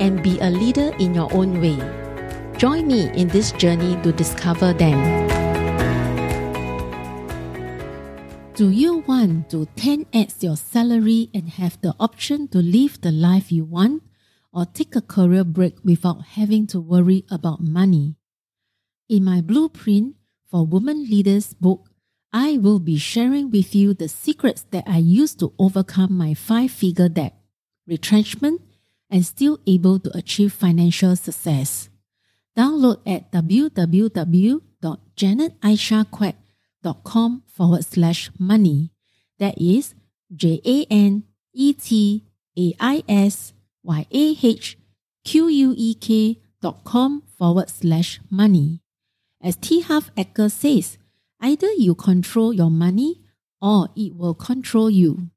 and be a leader in your own way. Join me in this journey to discover them. Do you want to 10x your salary and have the option to live the life you want or take a career break without having to worry about money? In my blueprint for women leaders book, I will be sharing with you the secrets that I used to overcome my five figure debt, retrenchment, and still able to achieve financial success. Download at www.janetaisyahquek.com forward slash money. That is J A N E T A I S Y A H Q U E K dot com forward slash money. As T. Harv Eker says, Either you control your money or it will control you.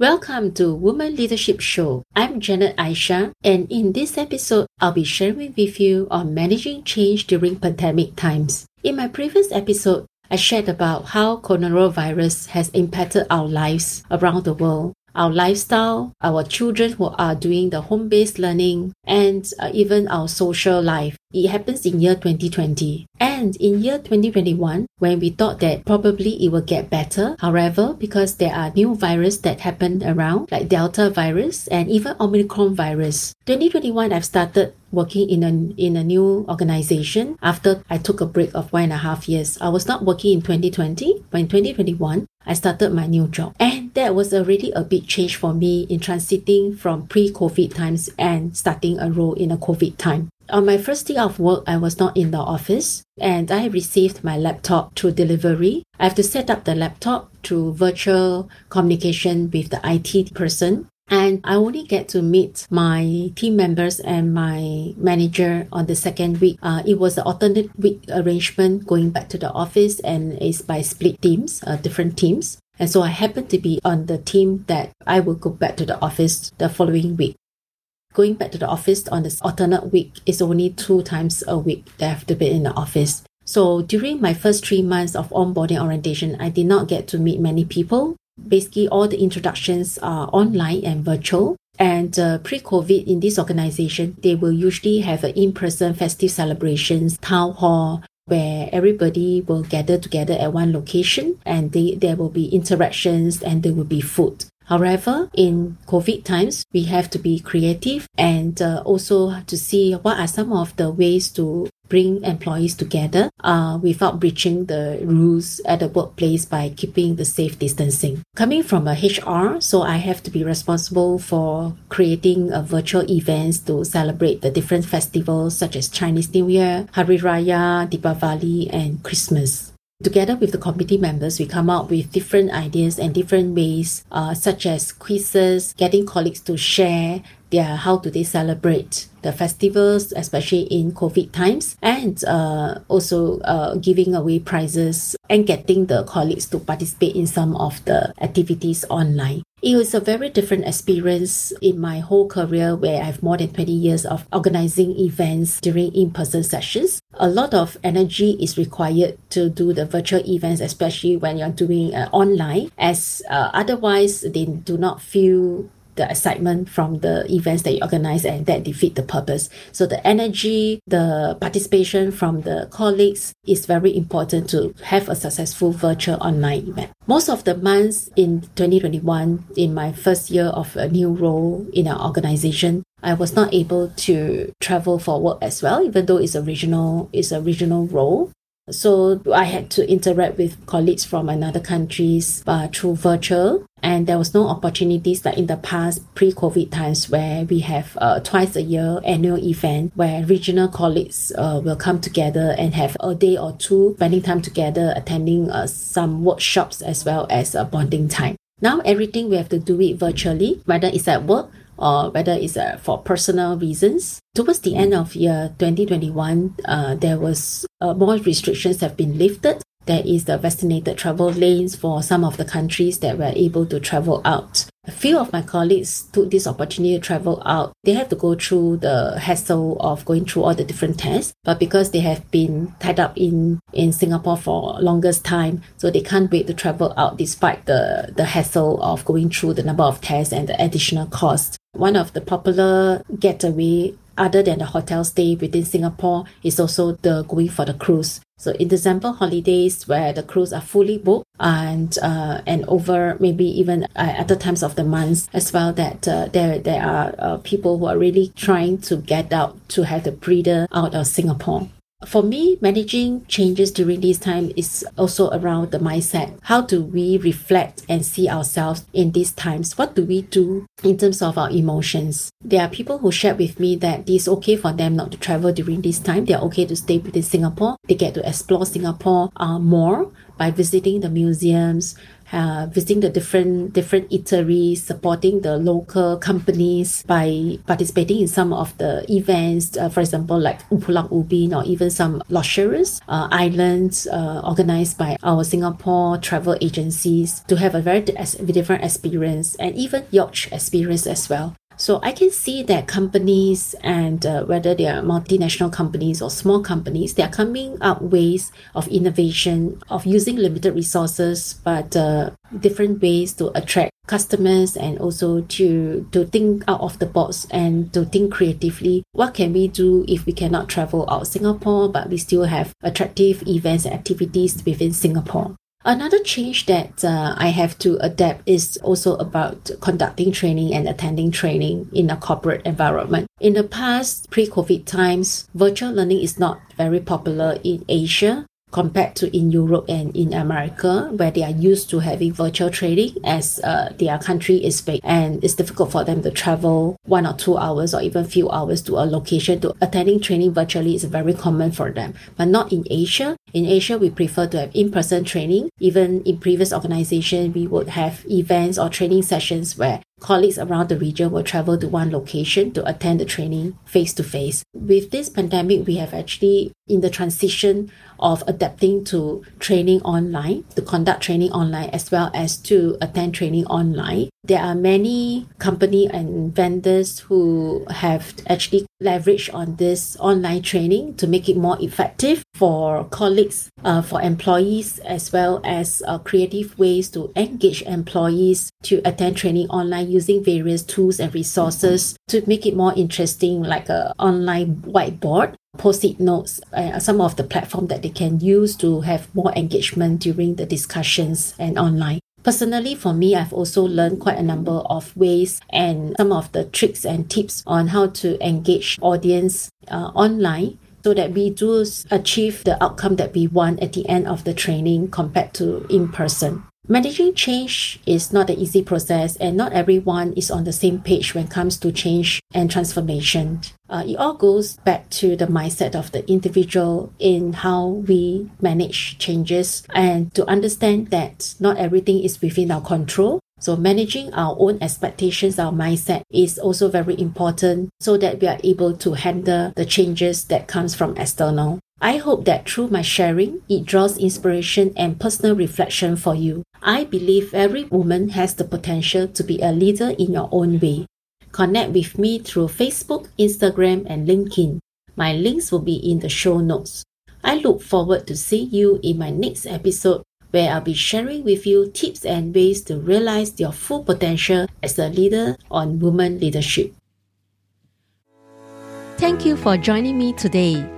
Welcome to Woman Leadership Show. I'm Janet Aisyah, and in this episode, I'll be sharing with you on managing change during pandemic times. In my previous episode, I shared about how coronavirus has impacted our lives around the world our lifestyle, our children who are doing the home based learning, and uh, even our social life. It happens in year 2020. And in year 2021, when we thought that probably it will get better, however, because there are new virus that happen around, like Delta virus and even Omicron virus. 2021, I've started working in a in a new organization after I took a break of one and a half years. I was not working in 2020, but in 2021, I started my new job. And that was already a big change for me in transiting from pre-COVID times and starting a role in a COVID time. On my first day of work, I was not in the office and I received my laptop through delivery. I have to set up the laptop through virtual communication with the IT person and I only get to meet my team members and my manager on the second week. Uh, it was an alternate week arrangement going back to the office and it's by split teams, uh, different teams. And so I happened to be on the team that I will go back to the office the following week. Going back to the office on this alternate week is only two times a week that I have to be in the office. So during my first three months of onboarding orientation, I did not get to meet many people basically all the introductions are online and virtual. And uh, pre-COVID in this organization, they will usually have an in-person festive celebrations, town hall, where everybody will gather together at one location and they, there will be interactions and there will be food. However, in COVID times, we have to be creative and uh, also to see what are some of the ways to bring employees together uh, without breaching the rules at the workplace by keeping the safe distancing. Coming from a HR, so I have to be responsible for creating a virtual events to celebrate the different festivals such as Chinese New Year, Hari Raya, Deepavali, and Christmas. Together with the committee members, we come up with different ideas and different ways, uh, such as quizzes, getting colleagues to share their how do they celebrate the festivals, especially in COVID times, and uh, also uh, giving away prizes and getting the colleagues to participate in some of the activities online. It was a very different experience in my whole career where I have more than 20 years of organizing events during in-person sessions. A lot of energy is required to do the virtual events, especially when you're doing uh, online, as uh, otherwise they do not feel the excitement from the events that you organize and that defeat the purpose. So the energy, the participation from the colleagues is very important to have a successful virtual online event. Most of the months in 2021, in my first year of a new role in our organization, I was not able to travel for work as well, even though it's a regional, it's a regional role. So I had to interact with colleagues from another countries uh, through virtual and there was no opportunities like in the past pre-COVID times where we have uh, twice a year annual event where regional colleagues uh, will come together and have a day or two spending time together attending uh, some workshops as well as a bonding time. Now everything we have to do it virtually, whether it's at work or whether it's uh, for personal reasons. Towards the end of year 2021, uh, there was uh, more restrictions have been lifted there is the vaccinated travel lanes for some of the countries that were able to travel out. A few of my colleagues took this opportunity to travel out. They have to go through the hassle of going through all the different tests, but because they have been tied up in, in Singapore for longest time, so they can't wait to travel out despite the, the hassle of going through the number of tests and the additional cost. One of the popular getaway other than the hotel stay within Singapore is also the going for the cruise. So in December holidays where the cruise are fully booked and uh, and over maybe even uh, other times of the months as well that uh, there there are uh, people who are really trying to get out to have the breather out of Singapore. For me, managing changes during this time is also around the mindset. How do we reflect and see ourselves in these times? What do we do in terms of our emotions? There are people who shared with me that it's okay for them not to travel during this time. They're okay to stay within Singapore. They get to explore Singapore uh, more by visiting the museums, uh, visiting the different different eateries, supporting the local companies by participating in some of the events, uh, for example, like Pulau Ubin or even some luxurious uh, islands uh, organized by our Singapore travel agencies to have a very different experience and even yacht experience as well. So I can see that companies and uh, whether they are multinational companies or small companies, they are coming up ways of innovation, of using limited resources, but uh, different ways to attract customers and also to to think out of the box and to think creatively. What can we do if we cannot travel out singapore but we still have attractive events and activities within singapore Another change that uh, I have to adapt is also about conducting training and attending training in a corporate environment. In the past, pre COVID times, virtual learning is not very popular in Asia compared to in Europe and in America, where they are used to having virtual training as uh, their country is big and it's difficult for them to travel one or two hours or even few hours to a location to attending training virtually is very common for them. But not in Asia. In Asia, we prefer to have in-person training. Even in previous organization, we would have events or training sessions where colleagues around the region will travel to one location to attend the training face to face. With this pandemic, we have actually in the transition of adapting to training online, to conduct training online as well as to attend training online. There are many company and vendors who have actually leveraged on this online training to make it more effective for colleagues, uh, for employees, as well as uh, creative ways to engage employees to attend training online using various tools and resources to make it more interesting, like a online whiteboard post-it notes, uh, some of the platform that they can use to have more engagement during the discussions and online. Personally, for me, I've also learned quite a number of ways and some of the tricks and tips on how to engage audience uh, online so that we do achieve the outcome that we want at the end of the training compared to in person. Managing change is not an easy process, and not everyone is on the same page when it comes to change and transformation. Uh, it all goes back to the mindset of the individual in how we manage changes and to understand that not everything is within our control. So managing our own expectations, our mindset is also very important so that we are able to handle the changes that comes from external. I hope that through my sharing, it draws inspiration and personal reflection for you. I believe every woman has the potential to be a leader in your own way. Connect with me through Facebook, Instagram, and LinkedIn. My links will be in the show notes. I look forward to seeing you in my next episode where I'll be sharing with you tips and ways to realize your full potential as a leader on women leadership. Thank you for joining me today.